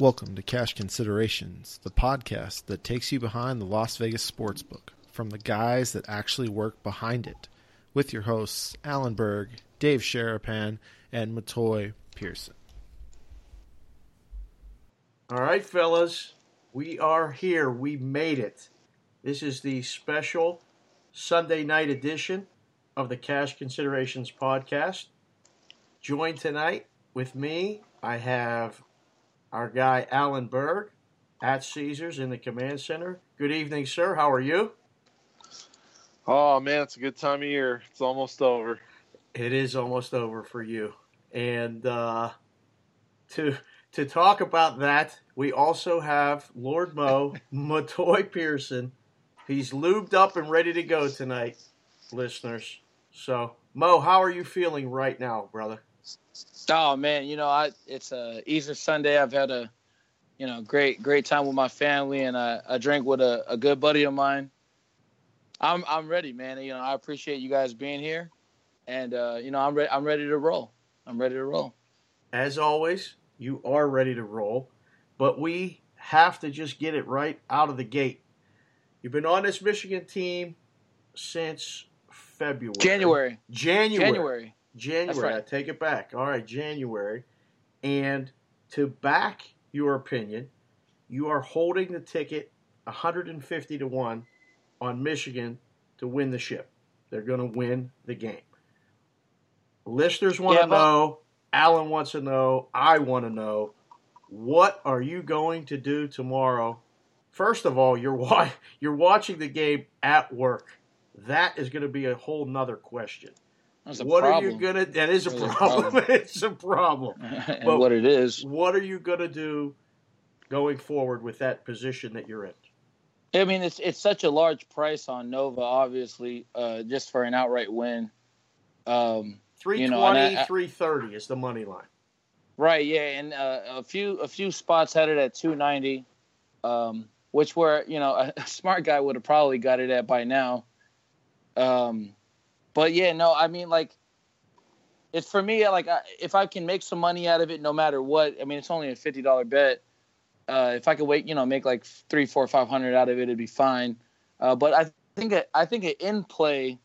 Welcome to Cash Considerations, the podcast that takes you behind the Las Vegas Sportsbook from the guys that actually work behind it, with your hosts Alan Berg, Dave Sharapan, and Matoy Pearson. All right, fellas, we are here. We made it. This is the special Sunday night edition of the Cash Considerations podcast. Joined tonight with me, I have our guy Alan Berg at Caesars in the command center. Good evening, sir. How are you? Oh man, it's a good time of year. It's almost over. It is almost over for you. And uh, to to talk about that, we also have Lord Mo Matoy Pearson. He's lubed up and ready to go tonight, listeners. So, Mo, how are you feeling right now, brother? Oh man, you know, I it's a Easter Sunday. I've had a you know great great time with my family, and I, I drank with a, a good buddy of mine. I'm I'm ready, man. You know, I appreciate you guys being here, and uh, you know, I'm ready. I'm ready to roll. I'm ready to roll. As always, you are ready to roll, but we have to just get it right out of the gate. You've been on this Michigan team since February. January. January. January. January. right. I take it back. All right, January. And to back your opinion, you are holding the ticket 150 to 1 on Michigan to win the ship. They're going to win the game. Listeners want Yeah, to know, Alan wants to know, I want to know, what are you going to do tomorrow? First of all, you're wa- you're watching the game at work. That is going to be a whole nother question what problem. are you gonna? That is a problem. problem. it's a problem. and But- what it is. What are you gonna do going forward with that position that you're in? I mean, it's it's such a large price on Nova, obviously, uh, just for an outright win. Um, 320, You know, I- 330 is the money line. Right, yeah, and uh, a few a few spots had it at 290, um, which were you know a, a smart guy would have probably got it at by now. Um, but yeah, no, I mean like it's for me like I, if I can make some money out of it, no matter what. I mean, it's only a fifty dollar bet. Uh, if I could wait, you know, make like three, four, five hundred out of it, it'd be fine. Uh, but I think it, I think it in play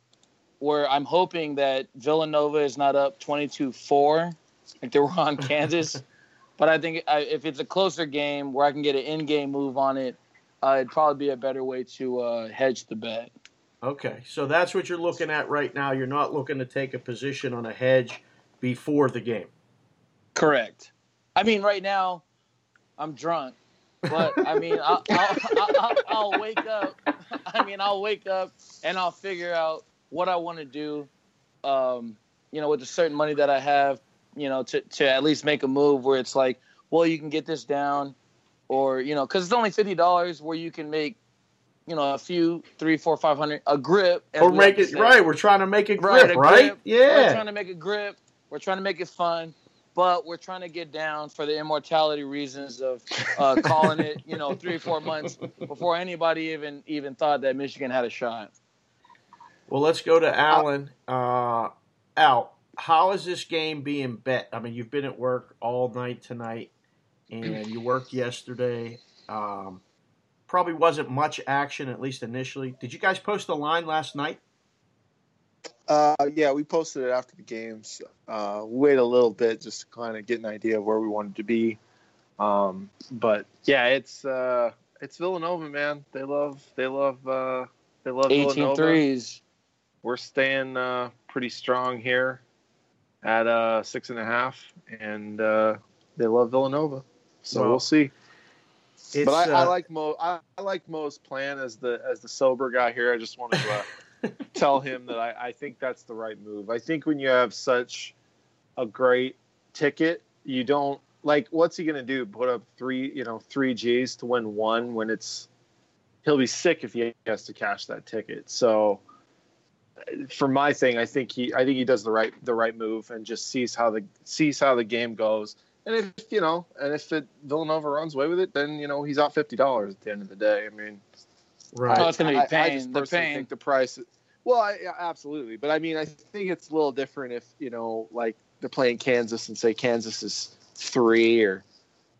where I'm hoping that Villanova is not up 22-4 like they were on Kansas. but I think I, if it's a closer game where I can get an in-game move on it, uh, it'd probably be a better way to uh, hedge the bet. Okay, so that's what you're looking at right now. You're not looking to take a position on a hedge before the game. Correct. I mean, right now, I'm drunk, but I mean, I'll, I'll, I'll, I'll, wake up. I mean, I'll wake up and I'll figure out what I want to do. Um, you know, with the certain money that I have, you know, to to at least make a move where it's like, well, you can get this down, or you know, because it's only fifty dollars where you can make, you know, a few, three, four, five hundred, a grip, Or we make like to it right. We're trying to make it Right, grip, a right? grip. We're trying to make a grip. We're trying to make it fun, but we're trying to get down for the immortality reasons of uh, calling it, you know, three or four months before anybody even even thought that Michigan had a shot. Well, let's go to Alan. Uh, Al, how is this game being bet? I mean, you've been at work all night tonight, and you worked yesterday. Um, probably wasn't much action, at least initially. Did you guys post the line last night? Uh, yeah, we posted it after the games. Uh, we waited a little bit just to kind of get an idea of where we wanted to be. Um, but yeah, it's uh, it's Villanova, man. They love they love uh, they love 18 Villanova. threes. We're staying uh, pretty strong here at uh, six and a half, and uh, they love Villanova. So Well, we'll see. It's, but I, I uh, like Mo. I, I like Mo's plan as the as the sober guy here. I just wanted to uh, tell him that I, I think that's the right move. I think when you have such a great ticket, you don't like. What's he gonna do? Put up three, you know, three G's to win one when it's he'll be sick if he has to cash that ticket. So for my thing, I think he I think he does the right the right move and just sees how the sees how the game goes. And if you know, and if it, Villanova runs away with it, then you know he's out fifty dollars at the end of the day. I mean, right. Oh, it's gonna be I- I pain. just The personally pain. think the price. Well, I, yeah, absolutely, but I mean, I think it's a little different if you know, like they're playing Kansas and say Kansas is three or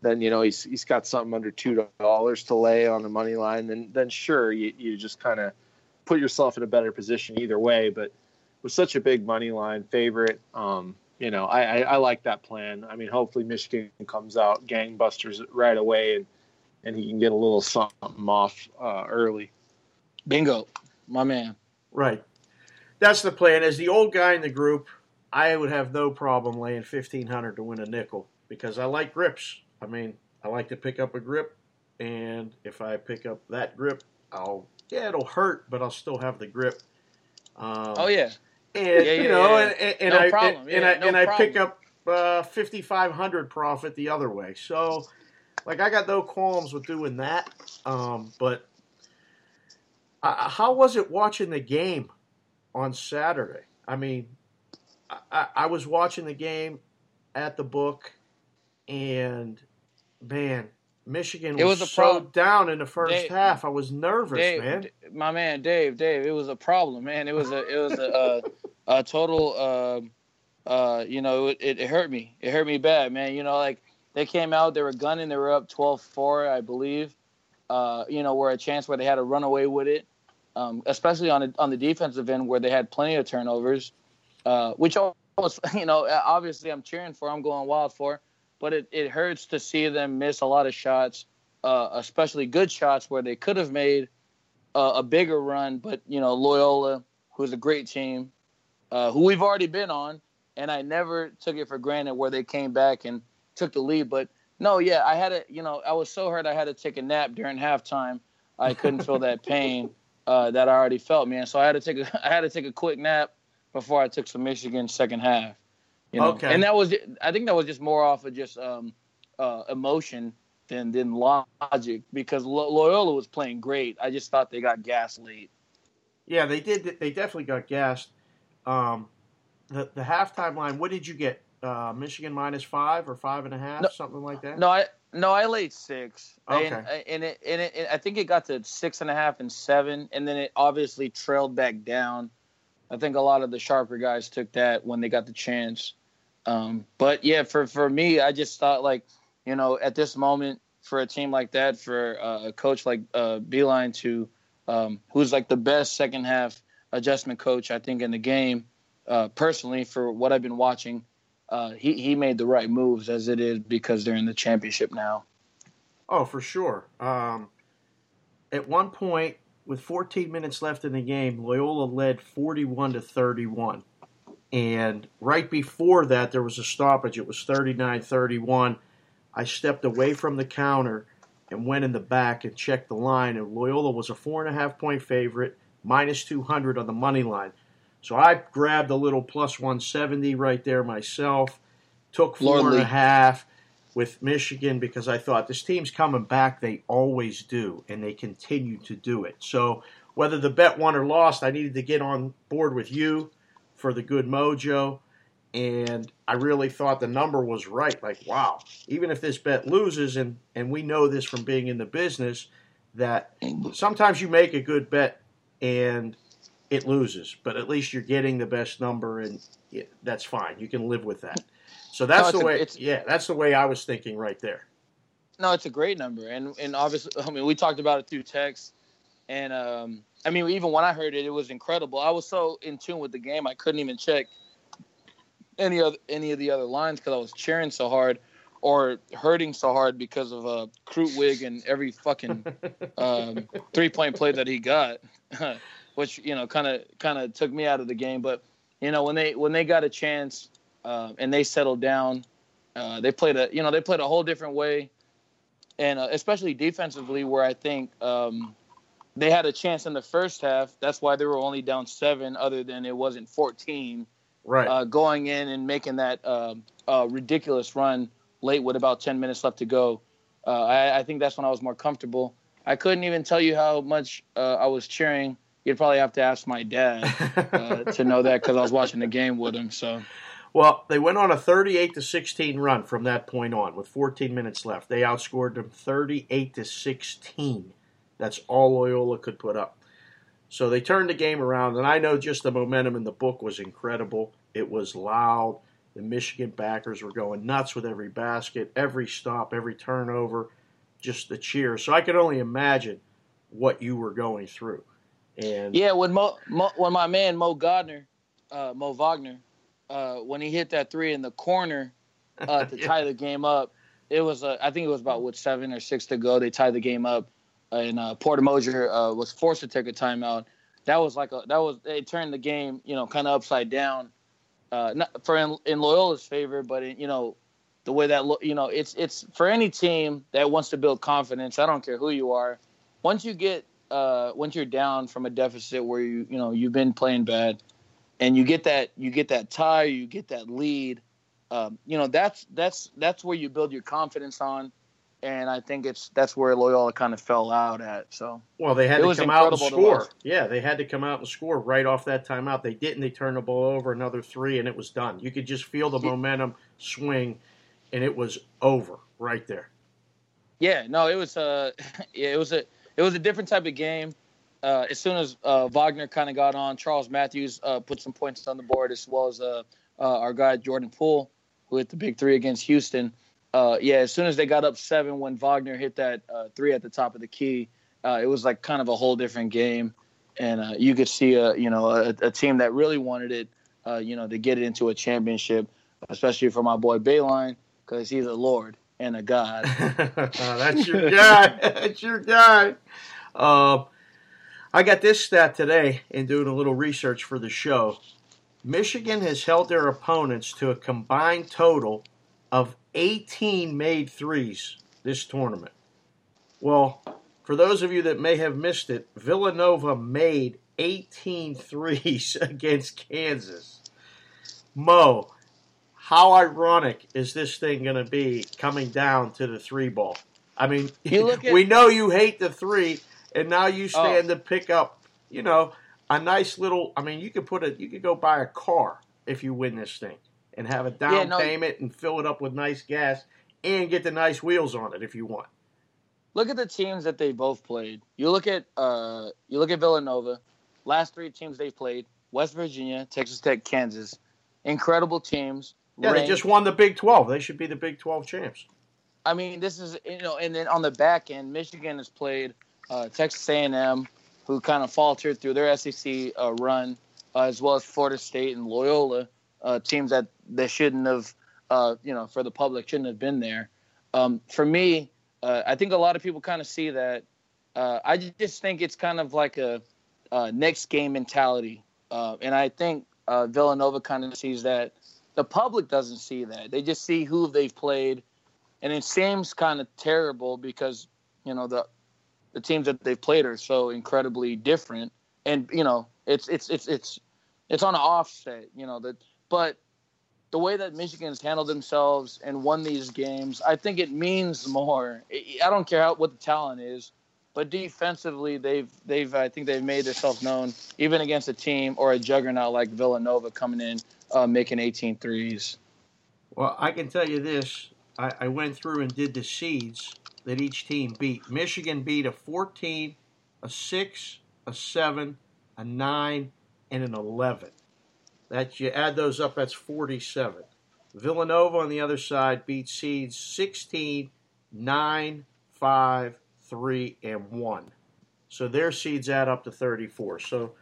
then you know he's he's got something under two dollars to lay on the money line, then then sure you you just kind of put yourself in a better position either way. But with such a big money line favorite, um, you know I, I, I like that plan. I mean, hopefully Michigan comes out gangbusters right away and and he can get a little something off uh, early. Bingo, my man. Right. That's the plan. As the old guy in the group, I would have no problem laying fifteen hundred to win a nickel because I like grips. I mean, I like to pick up a grip, and if I pick up that grip, I'll yeah, it'll hurt, but I'll still have the grip. Um, Oh yeah, and Yeah, yeah, you know, yeah. and, and, No I problem. and, I no and I pick up uh, fifty five hundred profit the other way. So, like, I got no qualms with doing that. Um, but uh, how was it watching the game on Saturday? I mean, I, I, I was watching the game at the book, and man, Michigan was, It was a so prob- down in the first Dave- half. I was nervous, Dave, man. My man, Dave, Dave. It was a problem, man. It was a, it was a, a, total, um uh, you know, it, it hurt me. It hurt me bad, man. You know, like they came out, they were gunning, they were up 12-4, I believe. Uh, you know, were a chance where they had to run away with it, um, especially on the, on the defensive end where they had plenty of turnovers, uh, which almost, you know, obviously I'm cheering for, I'm going wild for, but it, it hurts to see them miss a lot of shots, uh, especially good shots where they could have made a bigger run. But you know, Loyola, who's a great team, uh, who we've already been on, and I never took it for granted where they came back and took the lead. But no, yeah, I had to, you know, I was so hurt I had to take a nap during halftime. I couldn't feel that pain uh, that I already felt, man. So I had to take a, I had to take a quick nap before I took some Michigan second half. You know, Okay. and that was, I think that was just more off of just um, uh, emotion than than logic because Lo- Loyola was playing great. I just thought they got gas late. Yeah, they did. They definitely got gassed. Um, the the halftime line. What did you get? Uh, Michigan minus five or five and a half, No. something like that. No, I no, I laid six. Okay. And, and it and it, and I think it got to six and a half and seven, and then it obviously trailed back down. I think a lot of the sharper guys took that when they got the chance. Um, but yeah, for for me, I just thought like, you know, at this moment for a team like that, for uh, a coach like uh, Beilein to, um, who's like the best second half adjustment coach I think in the game, uh, personally for what I've been watching uh, he he made the right moves as it is because they're in the championship now. Oh, for sure. Um, at one point, with 14 minutes left in the game, Loyola led 41 to 31. And right before that, there was a stoppage. It was 39 31. I stepped away from the counter and went in the back and checked the line. And Loyola was a four and a half point favorite, minus 200 on the money line. So I grabbed a little plus 170 right there myself, took four and a half with Michigan because I thought this team's coming back. They always do, and they continue to do it. So whether the bet won or lost, I needed to get on board with you for the good mojo. And I really thought the number was right. Like, wow, even if this bet loses, and, and we know this from being in the business, that sometimes you make a good bet and it loses, but at least you're getting the best number, and yeah, that's fine. You can live with that. So that's No, the a- way. it's- yeah, that's the way I was thinking right there. No, it's a great number, and and obviously, I mean, we talked about it through text, and um, I mean, even when I heard it, it was incredible. I was so in tune with the game, I couldn't even check any other any of the other lines because I was cheering so hard or hurting so hard because of a uh, Krutwig and every fucking um, three point play that he got, which you know kind of kind of took me out of the game. But you know when they when they got a chance uh, and they settled down, uh, they played a you know they played a whole different way, and uh, especially defensively where I think um, they had a chance in the first half. That's why they were only down seven, other than it wasn't fourteen Right. uh, going in and making that uh, uh, ridiculous run late with about 10 minutes left to go. Uh, I, I think that's when I was more comfortable. I couldn't even tell you how much uh, I was cheering. You'd probably have to ask my dad uh, to know that because I was watching the game with him. So Well, they went on a 38 to 16 run from that point on with 14 minutes left. They outscored them 38 to 16. That's all Loyola could put up. So they turned the game around, and I know just the momentum in the book was incredible. It was loud. The Michigan backers were going nuts with every basket, every stop, every turnover, just the cheers. So I could only imagine what you were going through. And yeah, when Mo, Mo when my man Mo Gardner, uh, Mo Wagner, uh, when he hit that three in the corner uh, to Yeah. tie the game up, it was uh, I think it was about what seven or six to go. They tied the game up, and uh, Porter Moser uh, was forced to take a timeout. That was like a that was it turned the game you know kind of upside down, uh, not for in, in Loyola's favor, but in, you know the way that you know it's it's for any team that wants to build confidence. I don't care who you are. Once you get uh, once you're down from a deficit where you you know you've been playing bad, and you get that you get that tie, you get that lead. Um, you know that's that's that's where you build your confidence on, and I think it's that's where Loyola kind of fell out at. So Well, they had It to come out and score. Yeah, they had to come out and score right off that timeout. They didn't. They turned the ball over another three, and it was done. You could just feel the momentum swing, and it was over right there. yeah, no, it was a, yeah, it was a it was a different type of game. Uh, as soon as uh, Wagner kind of got on, Charles Matthews uh, put some points on the board, as well as uh, uh, our guy Jordan Poole, who hit the big three against Houston. Uh, yeah, as soon as they got up seven, when Wagner hit that uh, three at the top of the key, uh, it was like kind of a whole different game, and uh, you could see a you know a, a team that really wanted it, uh, you know, to get it into a championship, especially for my boy Beilein because he's a lord and a god. That's your guy. That's your guy. Uh, I got this stat today in doing a little research for the show. Michigan has held their opponents to a combined total of 18 made threes this tournament. Well, for those of you that may have missed it, Villanova made 18 threes against Kansas. Mo, how ironic is this thing going to be coming down to the three ball? I mean, at- we know you hate the three, and now you oh. stand to pick up, you know, a nice little. I mean, you could put a, you could go buy a car if you win this thing, and have a down Yeah, no- payment and fill it up with nice gas, and get the nice wheels on it if you want. look at the teams that they both played. You look at uh, you look at Villanova. Last three teams they played: West Virginia, Texas Tech, Kansas. Incredible teams. Yeah, they just won the Big Twelve. They should be the Big Twelve champs. I mean, this is you know, and then on the back end, Michigan has played uh, Texas A&M, who kind of faltered through their SEC uh, run, uh, as well as Florida State and Loyola, uh, teams that they shouldn't have, uh, you know, for the public shouldn't have been there. Um, for me, uh, I think a lot of people kind of see that. Uh, I just think it's kind of like a, uh next game mentality, uh, and I think uh, Villanova kind of sees that. The public doesn't see that. They just see who they've played and it seems kind of terrible because you know the the teams that they've played are so incredibly different, and you know it's it's it's it's it's on an offset, you know that. But the way that Michigan's handled themselves and won these games, I think it means more. I don't care how, what the talent is, but defensively they've they've I think they've made themselves known even against a team or a juggernaut like Villanova coming in uh, making 18 threes. Well, I can tell you this. I, I went through and did the seeds that each team beat. Michigan beat a 14, a 6, a 7, a 9, and an 11. That you add those up, that's 47. Villanova on the other side beat seeds 16, 9, 5, 3, and 1. So their seeds add up to 34. So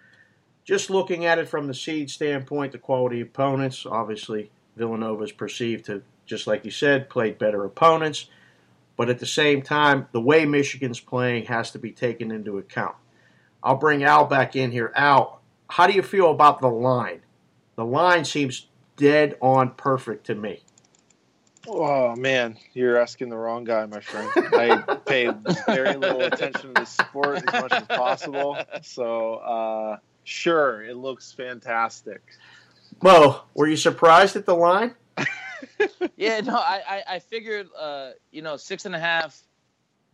just looking at it from the seed standpoint, the quality opponents, obviously Villanova is perceived to, just like you said, played better opponents. But at the same time, the way Michigan's playing has to be taken into account. I'll bring Al back in here. Al, how do you feel about the line? The line seems dead on perfect to me. Oh man, you're asking the wrong guy, my friend. I pay very little attention to the sport as much as possible. So uh, sure, it looks fantastic. Mo, were you surprised at the line? yeah, no, I, I, I figured, uh, you know, six and a half.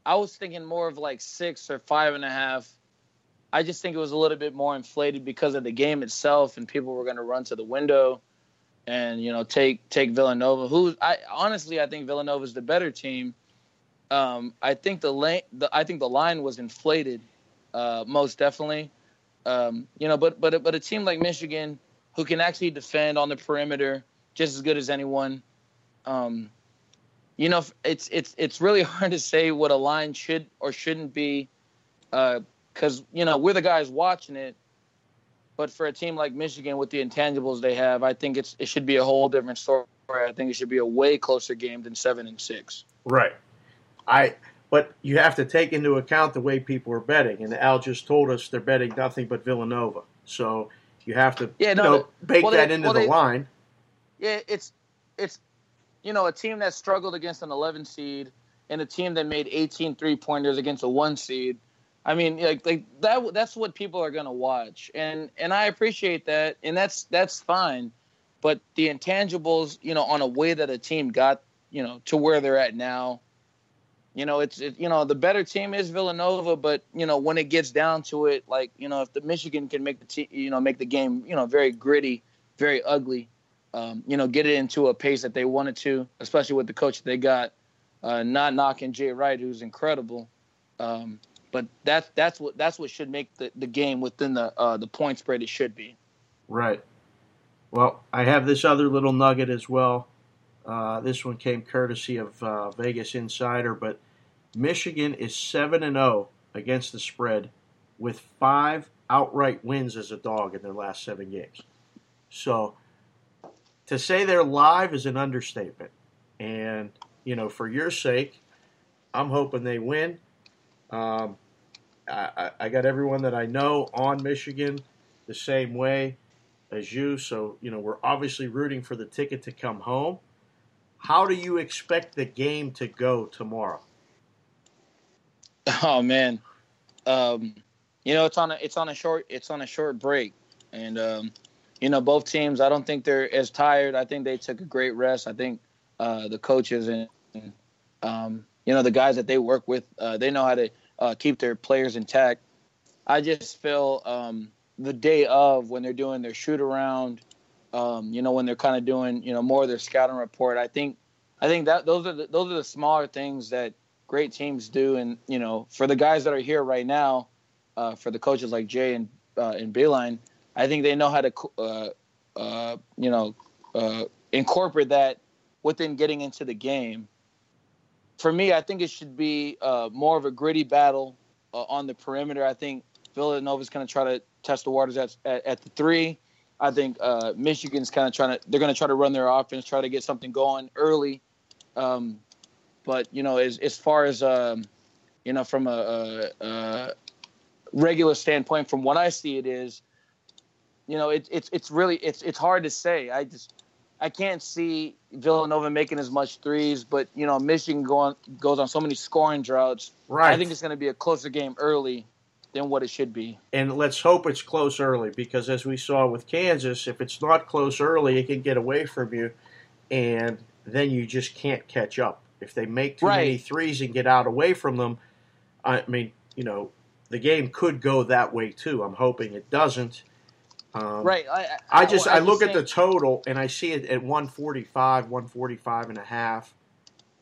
I was thinking more of like six or five and a half. I just think it was a little bit more inflated because of the game itself, and people were going to run to the window, and you know, take take Villanova. Who I honestly, I think Villanova is the better team. Um, I think the lane, the, I think the line was inflated, uh, most definitely. Um, you know, but but but a team like Michigan, who can actually defend on the perimeter, just as good as anyone. Um, you know, it's it's it's really hard to say what a line should or shouldn't be, because you know we're the guys watching it. But for a team like Michigan with the intangibles they have, I think it's it should be a whole different story. I think it should be a way closer game than seven and six. Right. I but you have to take into account the way people are betting, and Al just told us they're betting nothing but Villanova. So you have to yeah, no, you know, bake well, that they, into well, the they, line. Yeah, it's it's you know a team that struggled against an 11 seed and a team that made 18 three pointers against a one seed. I mean, like, like that. That's what people are going to watch, and and I appreciate that, and that's that's fine. But the intangibles, you know, on a way that a team got, you know, to where they're at now, you know, it's it, you know the better team is Villanova, but you know when it gets down to it, like you know if the Michigan can make the you know make the game you know very gritty, very ugly, um, you know get it into a pace that they wanted to, especially with the coach they got, uh, not knocking Jay Wright, who's incredible, um, but that's that's what that's what should make the, the game within the uh, the point spread it should be. Right. Well, I have this other little nugget as well. Uh, this one came courtesy of uh, Vegas Insider, but Michigan is 7 and 0 against the spread with five outright wins as a dog in their last seven games. So to say they're live is an understatement. And, you know, for your sake, I'm hoping they win. Um, I, I got everyone that I know on Michigan the same way as you. So, you know, we're obviously rooting for the ticket to come home. How do you expect the game to go tomorrow? Oh man, um, you know it's on a it's on a short it's on a short break, and um, you know both teams. I don't think they're as tired. I think they took a great rest. I think uh, the coaches and um, you know the guys that they work with, uh, they know how to uh, keep their players intact. I just feel um, the day of when they're doing their shoot around um, you know, when they're kind of doing, you know, more of their scouting report. I think, I think that those are the, those are the smaller things that great teams do. And you know, for the guys that are here right now, uh, for the coaches like Jay and uh, and Beilein, I think they know how to, uh, uh, you know, uh, incorporate that within getting into the game. For me, I think it should be uh, more of a gritty battle uh, on the perimeter. I think Villanova's going to try to test the waters at, at, at the three. I think uh, Michigan's kind of trying to they're going to try to run their offense, try to get something going early. Um, but you know, as as far as um, you know, from a, a, a, regular standpoint, from what I see, it is, you know, it, it's it's really it's it's hard to say. I just I can't see Villanova making as much threes, but you know, Michigan going goes on so many scoring droughts. Right. I think it's going to be a closer game early than what it should be. And let's hope it's close early because, as we saw with Kansas, if it's not close early, it can get away from you, and then you just can't catch up. If they make too right. many threes and get out away from them, I mean, you know, the game could go that way too. I'm hoping it doesn't. Um, right. I, I, I just I, I look at the total and I see it at 145, 145 and a half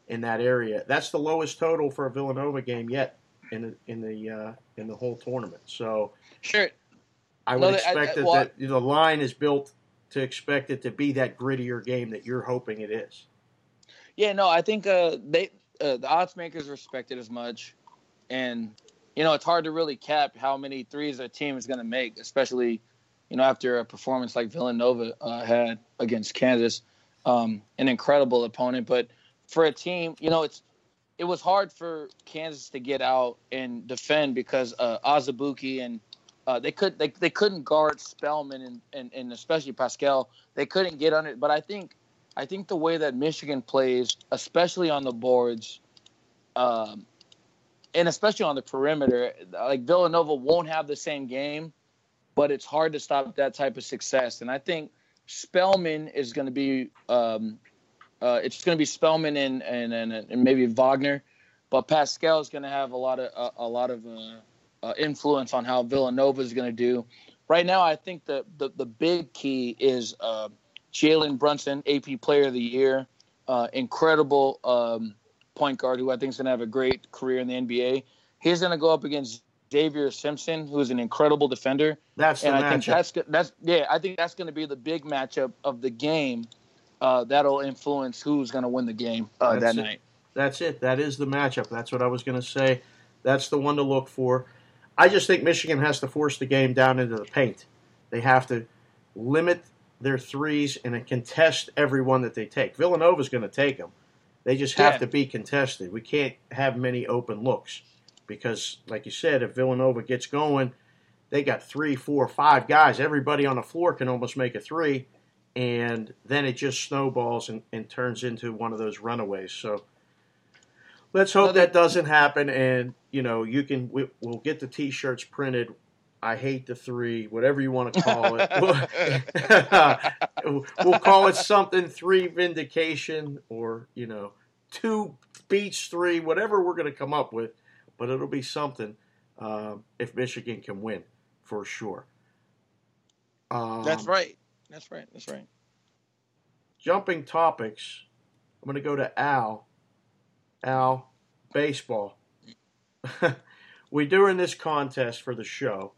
in that area. That's the lowest total for a Villanova game yet in the in the uh, in the whole tournament. So sure, I would no, expect I, I, that, well, that the line is built to expect it to be that grittier game that you're hoping it is. Yeah, no, I think uh, they uh, the odds makers respect it as much, and you know it's hard to really cap how many threes a team is going to make, especially you know after a performance like Villanova uh, had against Kansas, um, an incredible opponent. But for a team, you know it's it was hard for Kansas to get out and defend because uh, and uh, they could they, they couldn't guard Spellman and, and, and especially Paschall. They couldn't get on it. But I think I think the way that Michigan plays, especially on the boards, um, and especially on the perimeter, like Villanova won't have the same game, but it's hard to stop that type of success. And I think Spellman is going to be um, uh, it's going to be Spellman and, and, and and maybe Wagner, but Paschall is going to have a lot of a, a lot of uh, uh, influence on how Villanova is going to do. Right now, I think the the, the big key is uh, Jalen Brunson, AP Player of the Year, uh, incredible um, point guard who I think is going to have a great career in the NBA. He's going to go up against Xavier Simpson, who's an incredible defender. That's and I think that's that's yeah, I think that's going to be the big matchup of the game uh, that'll influence who's going to win the game uh, that That's it. night. That's it. That is the matchup. That's what I was going to say. That's the one to look for. I just think Michigan has to force the game down into the paint. They have to limit their threes and contest every one that they take. Villanova's going to take them. They just have Yeah. to be contested. We can't have many open looks because, like you said, if Villanova gets going, they got three, four, five guys. Everybody on the floor can almost make a three, and then it just snowballs and, and turns into one of those runaways. So let's hope that doesn't happen. And you know, you can we, we'll get the T-shirts printed. I hate the three, whatever you want to call it. We'll, we'll call it something three vindication, or you know, two beach three, whatever we're going to come up with. But it'll be something um, if Michigan can win for sure. Um, That's right. That's right. That's right. jumping topics, I'm going to go to Al. Al, baseball. We're doing this contest for the show,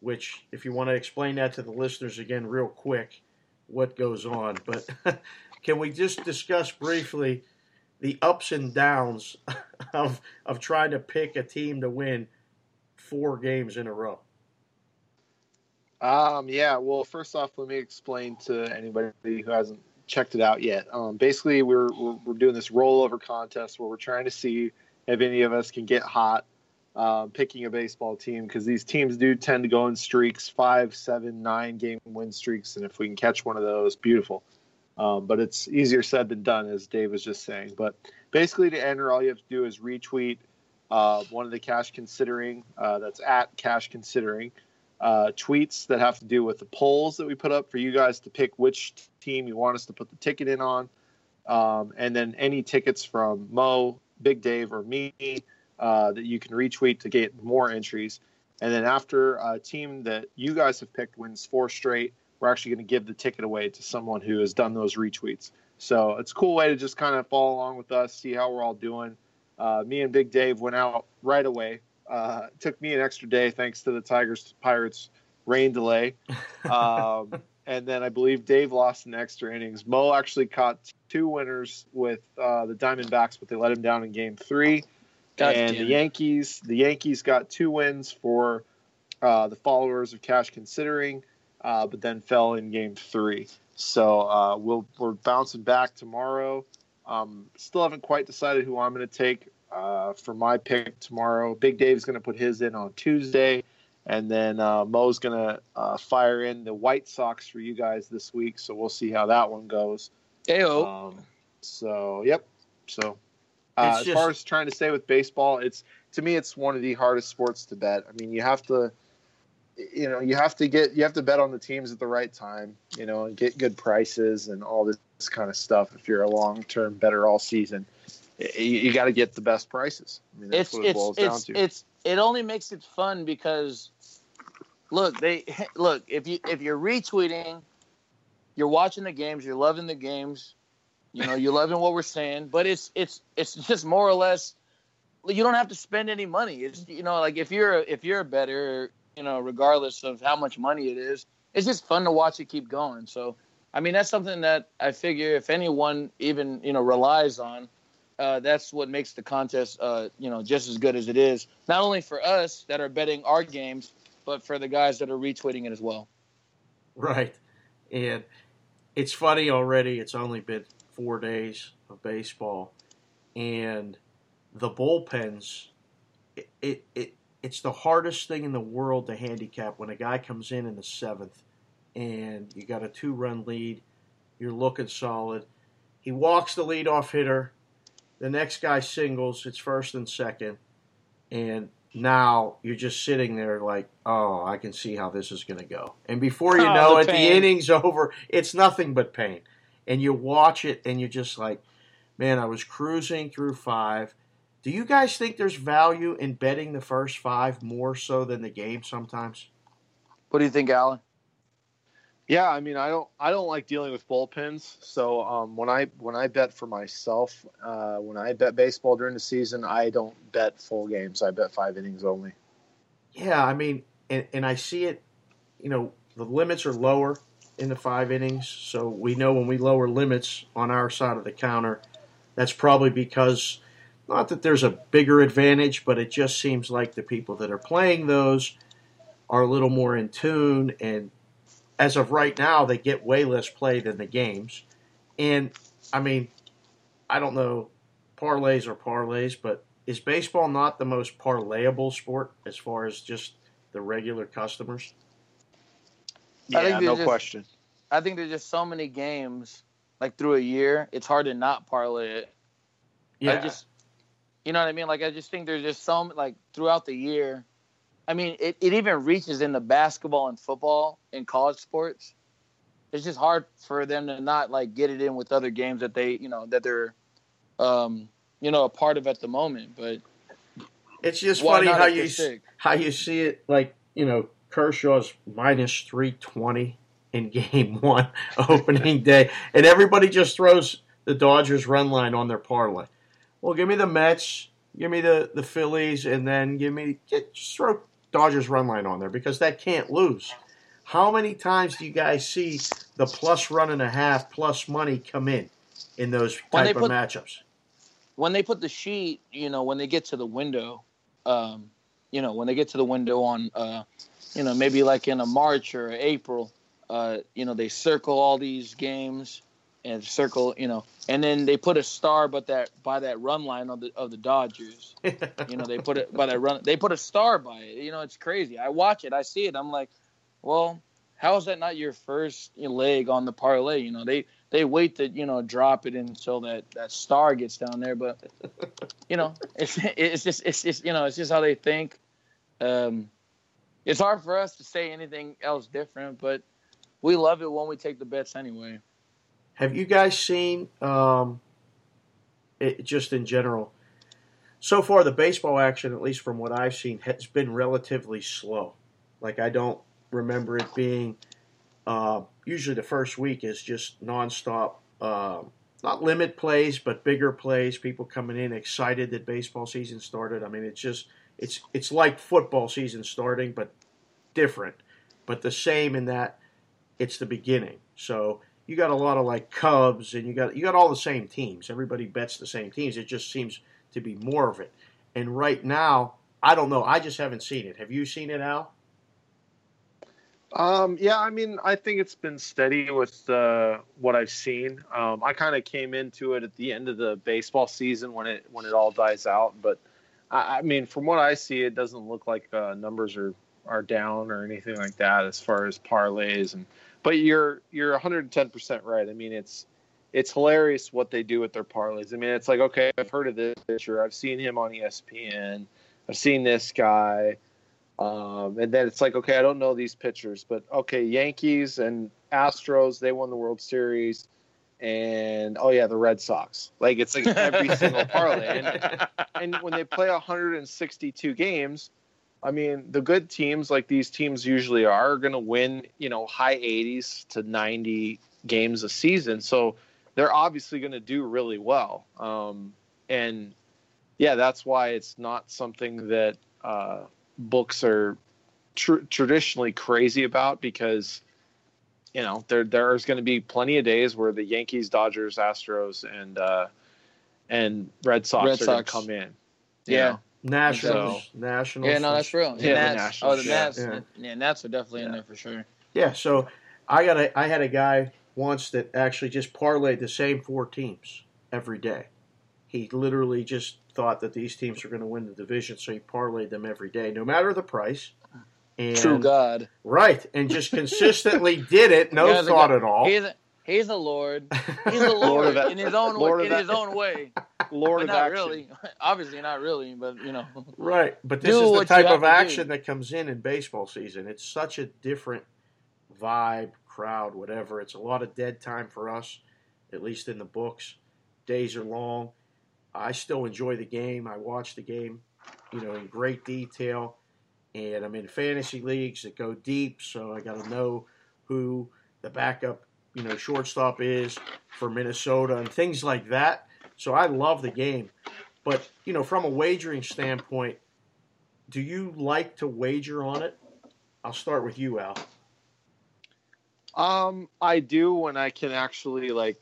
which, if you want to explain that to the listeners again, real quick, what goes on. But can we just discuss briefly the ups and downs of of trying to pick a team to win four games in a row? Um, yeah, well, first off, let me explain to anybody who hasn't checked it out yet. Um, basically, we're, we're, we're doing this rollover contest where we're trying to see if any of us can get hot um, picking a baseball team because these teams do tend to go in streaks five, seven, nine game win streaks. And if we can catch one of those, beautiful. Um, but it's easier said than done, as Dave was just saying. But basically, to enter, all you have to do is retweet uh, one of the cash considering, uh, that's at cash considering uh, tweets that have to do with the polls that we put up for you guys to pick which team you want us to put the ticket in on. Um, and then any tickets from Mo, Big Dave, or me uh, that you can retweet to get more entries. And then after a team that you guys have picked wins four straight, we're actually going to give the ticket away to someone who has done those retweets. So it's a cool way to just kind of follow along with us, see how we're all doing. Uh, me and Big Dave went out right away. Uh, took me an extra day thanks to the Tigers Pirates rain delay. Um, and then I believe Dave lost in extra innings. Mo actually caught two winners with uh, the Diamondbacks, but they let him down in game three. God and the. Yankees, the Yankees got two wins for uh, the followers of Cash Considering, uh, but then fell in game three. So uh, we'll we're bouncing back tomorrow. Um, still haven't quite decided who I'm going to take uh, for my pick tomorrow. Big Dave's going to put his in on Tuesday, and then uh, Mo's going to uh, fire in the White Sox for you guys this week. So we'll see how that one goes. Ayo. Um, so yep. So uh, as just- far as trying to stay with baseball, it's to me it's one of the hardest sports to bet. I mean, you have to, you know, you have to get you have to bet on the teams at the right time, you know, and get good prices and all this kind of stuff. If you're a long term better all season, you, you got to get the best prices. I mean, that's it's what it it's boils down it's to. it's it only makes it fun because look they look if you if you're retweeting you're watching the games you're loving the games you know you're loving what we're saying but it's it's it's just more or less you don't have to spend any money it's you know like if you're if you're a better you know regardless of how much money it is it's just fun to watch it keep going so i mean that's something that i figure if anyone even you know relies on uh, that's what makes the contest, uh, you know, just as good as it is. Not only for us that are betting our games, but for the guys that are retweeting it as well. Right. And it's funny already, it's only been four days of baseball. And the bullpens, it, it, it it's the hardest thing in the world to handicap when a guy comes in in the seventh and you got a two run lead, you're looking solid. He walks the leadoff hitter. The next guy singles, it's first and second. And now you're just sitting there like, oh, I can see how this is going to go. And before you Oh, know the it, the inning's over. It's nothing but pain. And you watch it and you're just like, man, I was cruising through five. Do you guys think there's value in betting the first five more so than the game sometimes? What do you think, Alan? Yeah, I mean, I don't, I don't like dealing with bullpens. So um, when I when I bet for myself, uh, when I bet baseball during the season, I don't bet full games. I bet five innings only. Yeah, I mean, and, and I see it, you know, the limits are lower in the five innings. So we know when we lower limits on our side of the counter, that's probably because not that there's a bigger advantage, but it just seems like the people that are playing those are a little more in tune. And as of right now, they get way less play than the games. And I mean, I don't know, parlays or parlays, but is baseball not the most parlayable sport as far as just the regular customers? I think Yeah, no just- question. I think there's just so many games like through a year. It's hard to not parlay it. I just, you know what I mean? Like I just think there's just so like throughout the year. I mean, it, it even reaches into basketball and football and college sports. It's just hard for them to not like get it in with other games that they, you know, that they're, um, you know, a part of at the moment. But it's just funny how you sick? how you see it. Like you know, Kershaw's minus three twenty in game one opening day, and everybody just throws the Dodgers run line on their parlay. Well, give me the Mets, give me the the Phillies, and then give me get, just throw Dodgers run line on there because that can't lose. How many times do you guys see the plus run and a half plus money come in in those type they of put- matchups? when they put the sheet, you know, when they get to the window, um, you know, when they get to the window on, uh, you know, maybe like in a March or April, uh, you know, they circle all these games and circle, you know, and then they put a star, but that by that run line of the of the Dodgers, you know, they put it by that run, they put a star by it. You know, it's crazy. I watch it, I see it, I'm like, well, how is that not your first leg on the parlay? You know, they they wait to you know drop it until that that star gets down there, but you know, it's it's just it's just you know it's just how they think. Um, it's hard for us to say anything else different, but we love it when we take the bets anyway. Have you guys seen, um, it, just in general, so far the baseball action, at least from what I've seen, has been relatively slow. Like I don't remember it being. Uh, usually the first week is just nonstop, uh, not limit plays, but bigger plays. People coming in excited that baseball season started. I mean, it's just it's it's like football season starting, but different, but the same in that it's the beginning. So you got a lot of like Cubs, and you got you got all the same teams. Everybody bets the same teams. It just seems to be more of it. And right now, I don't know. I just haven't seen it. Have you seen it, Al? Um, yeah, I mean, I think it's been steady with uh, what I've seen. Um, I kind of came into it at the end of the baseball season when it when it all dies out. But I, I mean, from what I see, it doesn't look like uh, numbers are are down or anything like that as far as parlays. And but you're you're 110 percent right. I mean, it's it's hilarious what they do with their parlays. I mean, it's like okay, I've heard of this pitcher, I've seen him on ESPN, I've seen this guy. Um, and then it's like, okay, I don't know these pitchers, but okay, Yankees and Astros, they won the World Series, and oh yeah, the Red Sox. Like it's like every single parlay, and, and when they play 162 games, I mean, the good teams, like these teams usually are, are going to win, you know, high 80s to 90 games a season. So they're obviously going to do really well. Um, and yeah, that's why it's not something that uh, books are tr- traditionally crazy about because you know there there's going to be plenty of days where the Yankees, Dodgers, Astros, and uh, and Red Sox Red are going to come in. Yeah. know? Nationals, Nationals. Yeah, no, that's real. Yeah, Yeah, the Nats. Nationals, Oh, the yeah. Nats. Yeah. Yeah. Nats are definitely in there for sure. Yeah, so I got a I had a guy once that actually just parlayed the same four teams every day. He literally just thought that these teams were going to win the division, so he parlayed them every day, no matter the price. And, True God. Right, and just consistently did it, no thought guy- at all. He's a, he's a lord. He's a Lord lord, in his own Lord way. In his own way. Lord but of not action. really. Obviously, not really. But you know. Right, but this Do is the type of action that comes in in baseball season. It's such a different vibe, crowd, whatever. It's a lot of dead time for us, at least in the books. Days are long. I still enjoy the game. I watch the game, you know, in great detail. And I'm in fantasy leagues that go deep, so I got to know who the backup, you know, shortstop is for Minnesota and things like that. So I love the game. But, you know, from a wagering standpoint, do you like to wager on it? I'll start with you, Al. Um, I do when I can actually like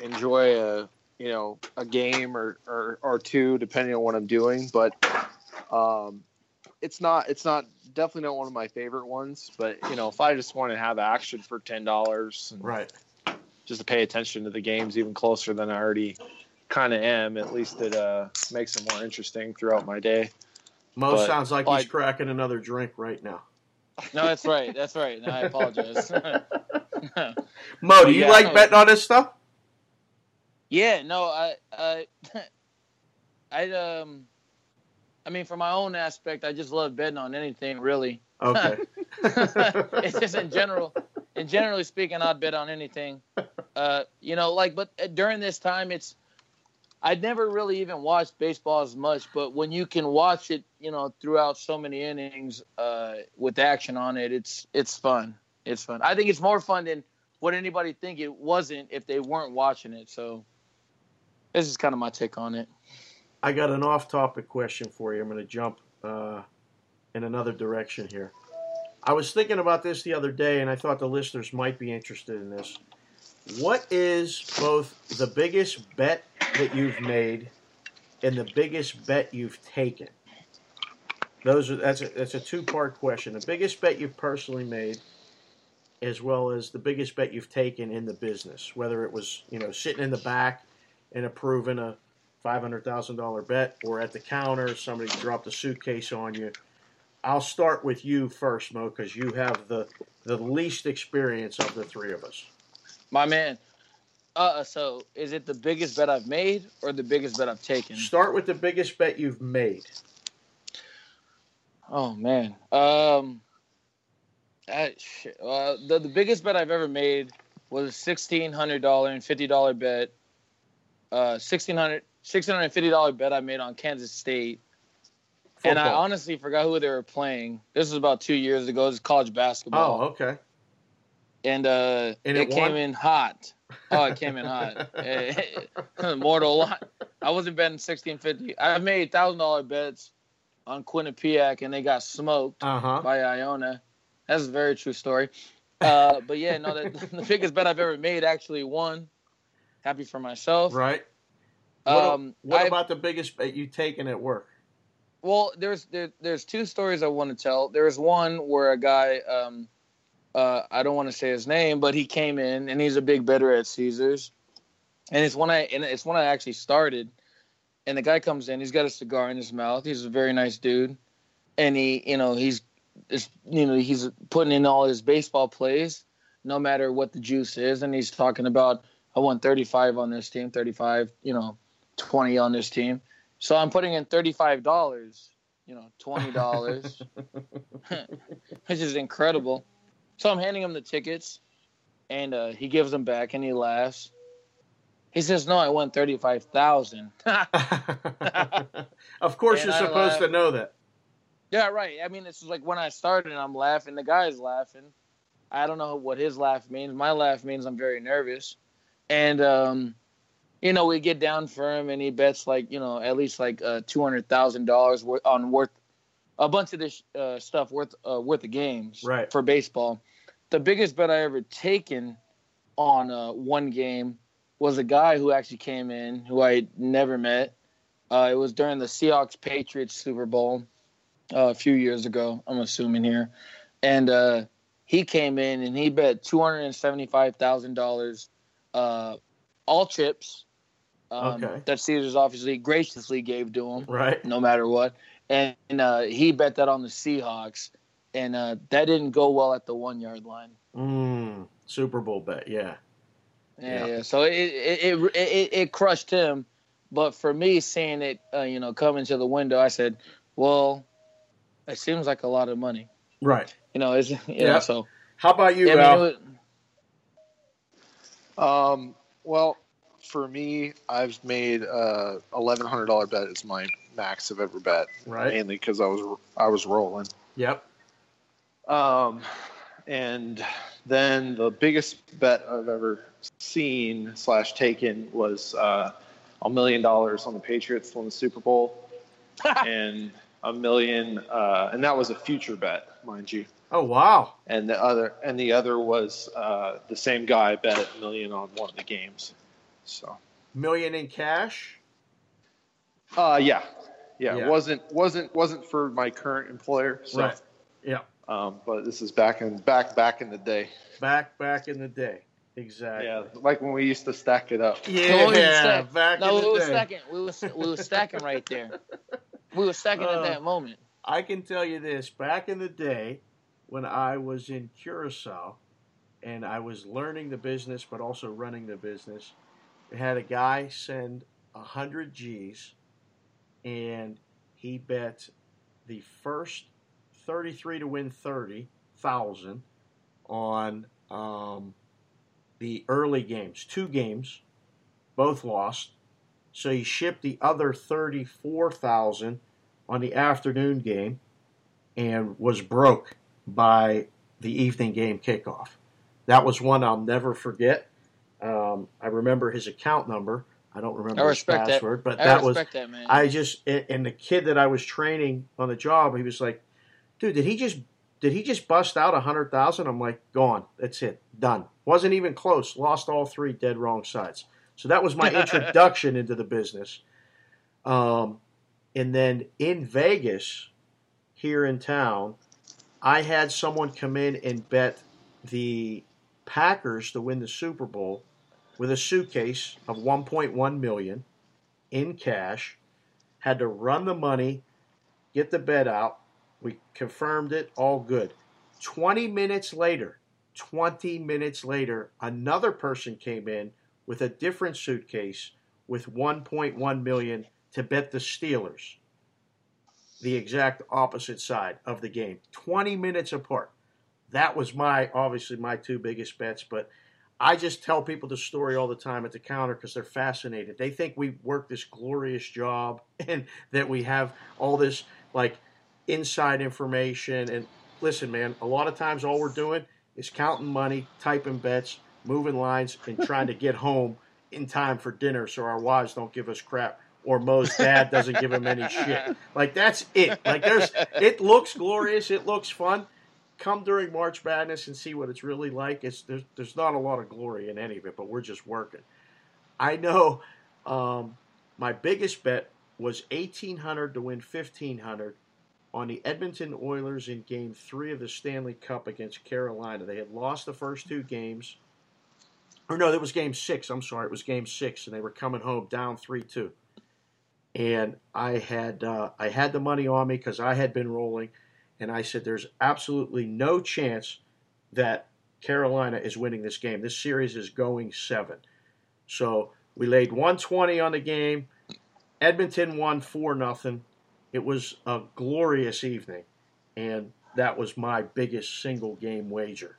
enjoy a you know a game or or, or two, depending on what I'm doing. But um, it's not it's not definitely not one of my favorite ones. But you know, if I just want to have action for ten dollars, Right. just to pay attention to the games even closer than I already kind of am, at least it uh, makes it more interesting throughout my day. Mo But, sounds like like- he's cracking another drink right now. No, that's right. That's right. No, I apologize. Mo, do you Yeah. like betting on this stuff? yeah, no, I, I, I, um, I mean, for my own aspect, I just love betting on anything, really. Okay. it's just in general, and generally speaking, I'd bet on anything. Uh, you know, like, but during this time, it's I'd never really even watched baseball as much, but when you can watch it, you know, throughout so many innings uh, with action on it, it's it's fun. It's fun. I think it's more fun than what anybody think it wasn't if they weren't watching it. So this is kind of my take on it. I got an off-topic question for you. I'm going to jump uh, in another direction here. I was thinking about this the other day, and I thought the listeners might be interested in this. What is both the biggest bet that you've made and the biggest bet you've taken? Those are that's a that's a two-part question. The biggest bet you've personally made, as well as the biggest bet you've taken in the business, whether it was you know sitting in the back and approving a five hundred thousand dollar bet, or at the counter somebody dropped a suitcase on you. I'll start with you first, Mo, because you have the the least experience of the three of us. My man. Uh, so is it the biggest bet I've made or the biggest bet I've taken? Start with the biggest bet you've made. Oh man. Um. I, shit. Uh, the the biggest bet I've ever made was a sixteen hundred dollar and fifty dollar bet. Uh, sixteen hundred six hundred and fifty dollar bet I made on Kansas State, and I honestly forgot who they were playing. This was about two years ago. It was college basketball, Oh, okay. and uh, And it, it came in hot. Oh, it came in hot. Mortal lot. I wasn't betting sixteen fifty. I've made thousand dollar bets on Quinnipiac, and they got smoked Uh huh. by Iona. That's a very true story. Uh, but yeah, no, the biggest bet I've ever made actually won. Happy for myself. Right. What, Um, what about the biggest bet you've taken at work? Well, there's there, there's two stories I want to tell. There's one where a guy, um, uh, I don't want to say his name, but he came in and he's a big better at Caesars, and it's when I and it's when I actually started. And the guy comes in, he's got a cigar in his mouth. He's a very nice dude, and he, you know, he's, is, you know, he's putting in all his baseball plays, no matter what the juice is, and he's talking about I won 35 on this team, 35, you know, 20 on this team. So I'm putting in thirty-five dollars, you know, twenty dollars, which is incredible. So I'm handing him the tickets, and uh, he gives them back, and he laughs. He says, "No, I won thirty-five thousand. of course, And you're I supposed laugh. to know that. yeah, right. I mean, this is like when I started, and I'm laughing. The guy's laughing. I don't know what his laugh means. My laugh means I'm very nervous, and um, you know, we get down for him, and he bets like you know at least like uh, two hundred thousand dollars on worth a bunch of this uh, stuff worth uh, worth of games Right. for baseball. The biggest bet I ever taken on uh, one game was a guy who actually came in who I never met. Uh, it was during the Seahawks Patriots Super Bowl uh, a few years ago. I'm assuming here, and uh, he came in and he bet two hundred and seventy five thousand dollars, uh, all chips. Um, Okay. That Caesars obviously graciously gave to him Right. no matter what. And, uh, he bet that on the Seahawks, and uh, that didn't go well at the one yard line. Mm, Super Bowl bet. Yeah. Yeah, Yeah. yeah. So it it, it it it crushed him, but for me, seeing it, uh, you know, coming to the window, I said, "Well, it seems like a lot of money." Right. You know, it's you Yeah. know, so How about you, yeah, I mean, Al? was- Um, well, for me, I've made a eleven hundred dollar bet is my max I've ever bet, Right. mainly because I was I was rolling. Yep. Um, and then the biggest bet I've ever seen slash taken was uh, a million dollars on the Patriots to win the Super Bowl, and a million, uh, and that was a future bet, mind you. Oh wow! And the other and the other was uh, the same guy bet a million on one of the games. So million in cash. Uh yeah. yeah, yeah. wasn't wasn't wasn't for my current employer. So. Right. Yeah. Um, but this is back in back back in the day. Back back in the day. Exactly. Yeah, like when we used to stack it up. Yeah, no, back no, in the we were day. stacking. We were we were stacking right there. We were stacking uh, at that moment. I can tell you this: back in the day, when I was in Curacao, and I was learning the business, but also running the business, Had a guy send hundred G's, and he bet the first thirty-three to win thirty thousand on. Um, the early games, two games, both lost. So he shipped the other 34,000 on the afternoon game and was broke by the evening game kickoff. That was one I'll never forget. Um, I remember his account number. I don't remember his password, that. but that was that, I just and the kid that I was training on the job, he was like, "Dude, did he just did he just bust out a hundred thousand? I'm like, gone. That's it. Done. Wasn't even close. Lost all three dead wrong sides. So that was my introduction into the business. Um, and then in Vegas, here in town, I had someone come in and bet the Packers to win the Super Bowl with a suitcase of 1.1 million in cash. Had to run the money, get the bet out, we confirmed it, all good. 20 minutes later, 20 minutes later, another person came in with a different suitcase with 1.1 million to bet the Steelers. The exact opposite side of the game. 20 minutes apart. That was my obviously my two biggest bets, but I just tell people the story all the time at the counter because they're fascinated. They think we work this glorious job and that we have all this like inside information. And listen, man, a lot of times all we're doing is counting money, typing bets, moving lines, and trying to get home in time for dinner so our wives don't give us crap or Mo's dad doesn't give him any shit. Like that's it. Like there's it looks glorious, it looks fun. Come during March Madness and see what it's really like. It's there's there's not a lot of glory in any of it, but we're just working. I know um, my biggest bet was eighteen hundred to win fifteen hundred on the Edmonton Oilers in game three of the Stanley Cup against Carolina. They had lost the first two games. Or no, that was game six. I'm sorry. It was game six, and they were coming home down 3 2. And I had uh, I had the money on me because I had been rolling, and I said, "There's absolutely no chance that Carolina is winning this game. This series is going seven. So we laid 120 on the game. Edmonton won four nothing. It was a glorious evening, and that was my biggest single game wager.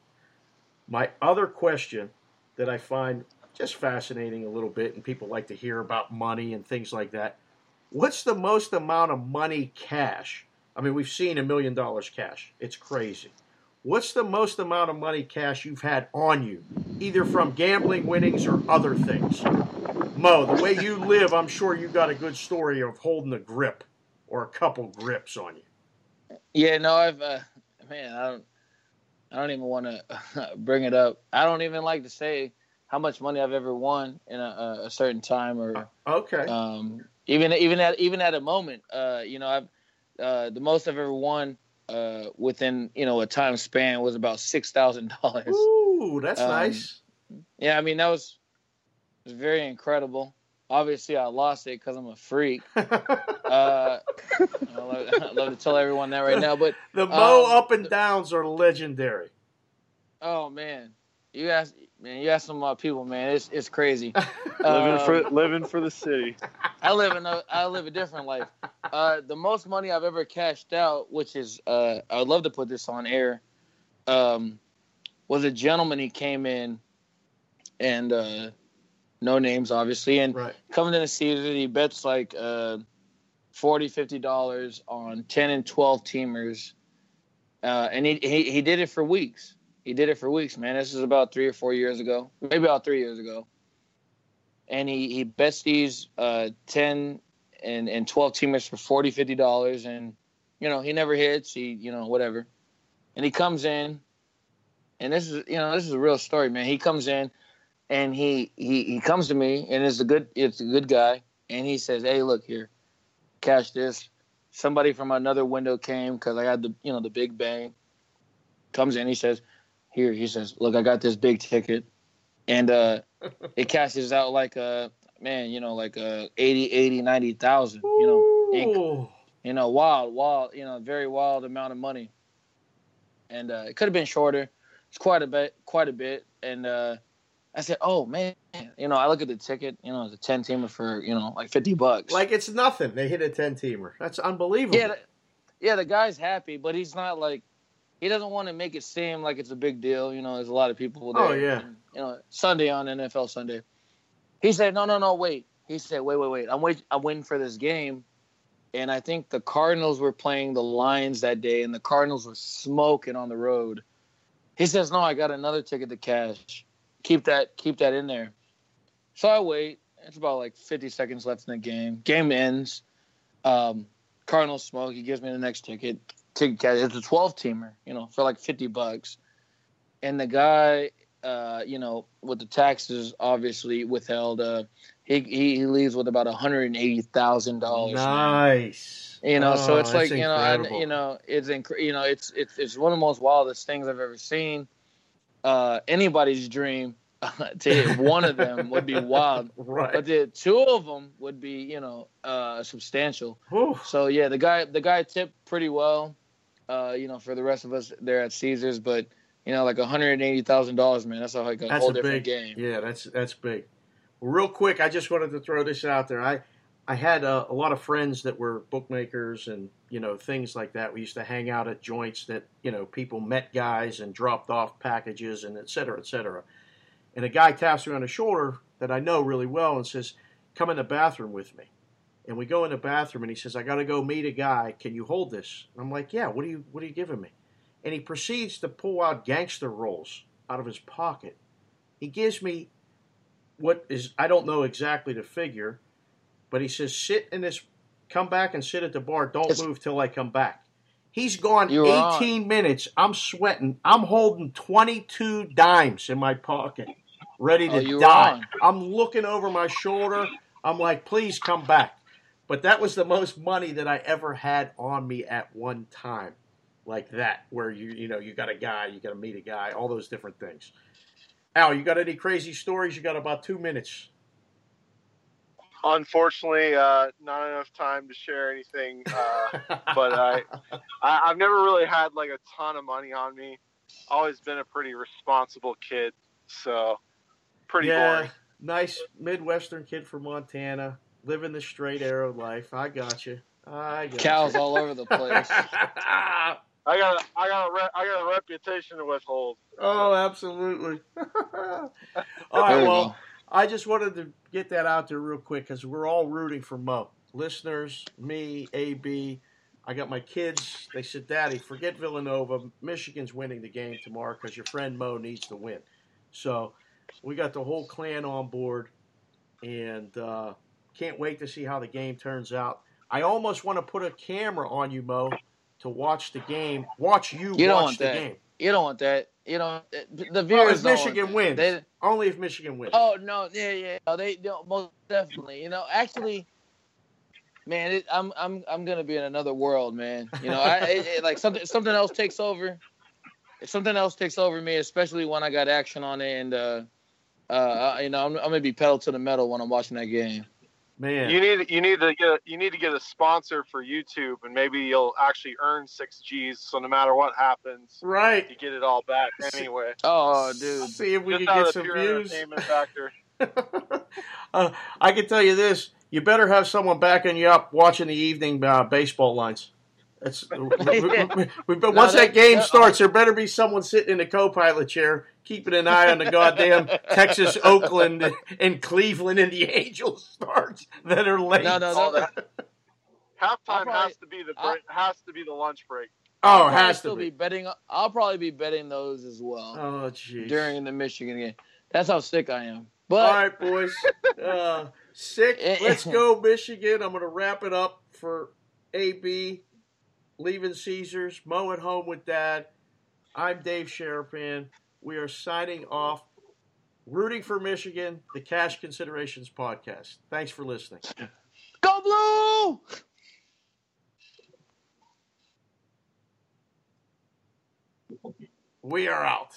My other question that I find just fascinating a little bit, and people like to hear about money and things like that. What's the most amount of money cash? I mean, we've seen a million dollars cash. It's crazy. What's the most amount of money cash you've had on you, either from gambling winnings or other things? Mo, the way you live, I'm sure you got a good story of holding a grip or a couple grips on you. Yeah, no, I've uh, man, I don't, I don't even want to bring it up. I don't even like to say how much money I've ever won in a, a certain time or uh, okay. Um, even even at even at a moment, uh, you know, I've uh, the most I've ever won uh, within you know a time span was about six thousand dollars. Ooh, that's um, nice. Yeah, I mean that was was very incredible obviously I lost it because I'm a freak. uh, I, love, I, love, to tell everyone that right now, but the Mo um, up and downs are legendary. Oh man, you ask man, you ask some uh, people, man, it's it's crazy. living um, for living for the city. I live in a I live a different life. Uh, the most money I've ever cashed out, which is uh, I would love to put this on air, um, was a gentleman. He came in and uh, no names obviously and right. coming in the season he bets like uh 40 50 dollars on 10 and 12 teamers uh, and he, he he did it for weeks he did it for weeks man this is about three or four years ago maybe about three years ago and he he bets these uh 10 and and 12 teamers for 40 50 dollars and you know, he never hits. He, you know, whatever. And he comes in, and this is, you know, this is a real story, man. He comes in, and he he he comes to me, and it's a good it's a good guy, and he says, "Hey, look here, cash this." Somebody from another window came because I had the you know the big bang. Comes in, he says, "Here," he says, "Look, I got this big ticket." and uh it cashes out like a man you know like a 80 80 90,000 you know you know wild wild you know very wild amount of money and uh it could have been shorter it's quite a bit quite a bit and uh I said, "Oh man, you know." I look at the ticket. You know, it's a ten teamer for you know like fifty bucks. Like it's nothing. They hit a ten teamer. That's unbelievable. yeah, the, yeah. The guy's happy, but he's not like he doesn't want to make it seem like it's a big deal. You know, there's a lot of people there. Oh, yeah. and, you know, Sunday on NFL Sunday. He said, "No, no, no, wait." He said, "Wait, wait, wait. I'm wait. I'm waiting for this game." And I think the Cardinals were playing the Lions that day, and the Cardinals were smoking on the road. He says, "No, I got another ticket to cash. Keep that, keep that in there." So I wait. It's about like 50 seconds left in the game. Game ends. Um, Cardinals smoke. He gives me the next ticket. Ticket cash. It's a 12 teamer, you know, for like 50 bucks. And the guy, uh, you know, with the taxes obviously withheld, uh, he, he he leaves with about 180 thousand dollars. nice. You know, so Oh, it's like that's you know, I, you know, it's inc- you know, it's it's it's one of the most wildest things I've ever seen. Uh, anybody's dream to hit one of them would be wild, right. but the two of them would be you know uh, substantial. So yeah, the guy the guy tipped pretty well, uh, you know, for the rest of us there at Caesars, but you know, like one hundred eighty thousand dollars, man, that's like a That's whole a different big game. Yeah, that's that's big. Real quick, I just wanted to throw this out there. I I had a, a lot of friends that were bookmakers and you know things like that. We used to hang out at joints that you know people met guys and dropped off packages and et cetera, et cetera. And a guy taps me on the shoulder that I know really well and says, "Come in the bathroom with me." And we go in the bathroom and he says, "I got to go meet a guy. Can you hold this?" And I'm like, "Yeah. What are you What are you giving me?" And he proceeds to pull out gangster rolls out of his pocket. He gives me what is I don't know exactly the figure, but he says sit in this come back and sit at the bar, don't It's- move till I come back. He's gone You were on. 18 minutes. I'm sweating. I'm holding 22 dimes in my pocket, ready Oh, to were die. I'm looking over my shoulder. I'm like, please come back. But that was the most money that I ever had on me at one time, like that, where you you know you got a guy, you got to meet a guy, all those different things. Al, you got any crazy stories? You got about two minutes. Unfortunately, uh, not enough time to share anything. Uh, but I, I, I've never really had like a ton of money on me. Always been a pretty responsible kid, so pretty yeah, boring. nice Midwestern kid from Montana, living the straight arrow life. I got you. I got Cows you. all over the place. I got, a, I got, a re- I got a reputation to withhold. oh, absolutely. all right, There well. I just wanted to get that out there real quick because we're all rooting for Mo. Listeners, me, AB. I got my kids. They said, Daddy, forget Villanova. Michigan's winning the game tomorrow because your friend Mo needs to win. So we got the whole clan on board and uh, can't wait to see how the game turns out. I almost want to put a camera on you, Mo, to watch the game. Watch you, You don't watch want the that. game. You don't want that. You know the Well, viewers. if don't Michigan wins. They, Only if Michigan wins. Oh no, yeah, yeah, no, they don't most definitely. You know, actually, man, it, I'm I'm I'm gonna be in another world, man. You know, I it, it, like something something else takes over. If something else takes over me, especially when I got action on it, and uh, uh, you know, I'm, I'm gonna be pedal to the metal when I'm watching that game. Man. You need, you need to get, a, you need to get a sponsor for YouTube, and maybe you'll actually earn six G's. So no matter what happens, right. you get it all back anyway. Oh, dude, See if we Just can get some views. factor. uh, I can tell you this: you better have someone backing you up watching the evening uh, baseball lines. That's we, we, we, we- but No, once that, that- game that- starts, there better be someone sitting in the co-pilot chair keeping an eye on the goddamn Texas, Oakland, and Cleveland, and the Angels starts that are late. No, no, All no. that- Halftime probably- has to be the break, has to be the lunch break. Oh, I'll it probably has to still be. betting. I'll probably be betting those as well Oh, jeez. during the Michigan game. That's how sick I am. All But right, boys. Uh, sick. Let's go, Michigan. I'm going to wrap it up for AB. leaving Caesars, Mo at home with Dad. I'm Dave Sherapan. We are signing off. Rooting for Michigan, the Cash Considerations Podcast. Thanks for listening. Go blue! We are out.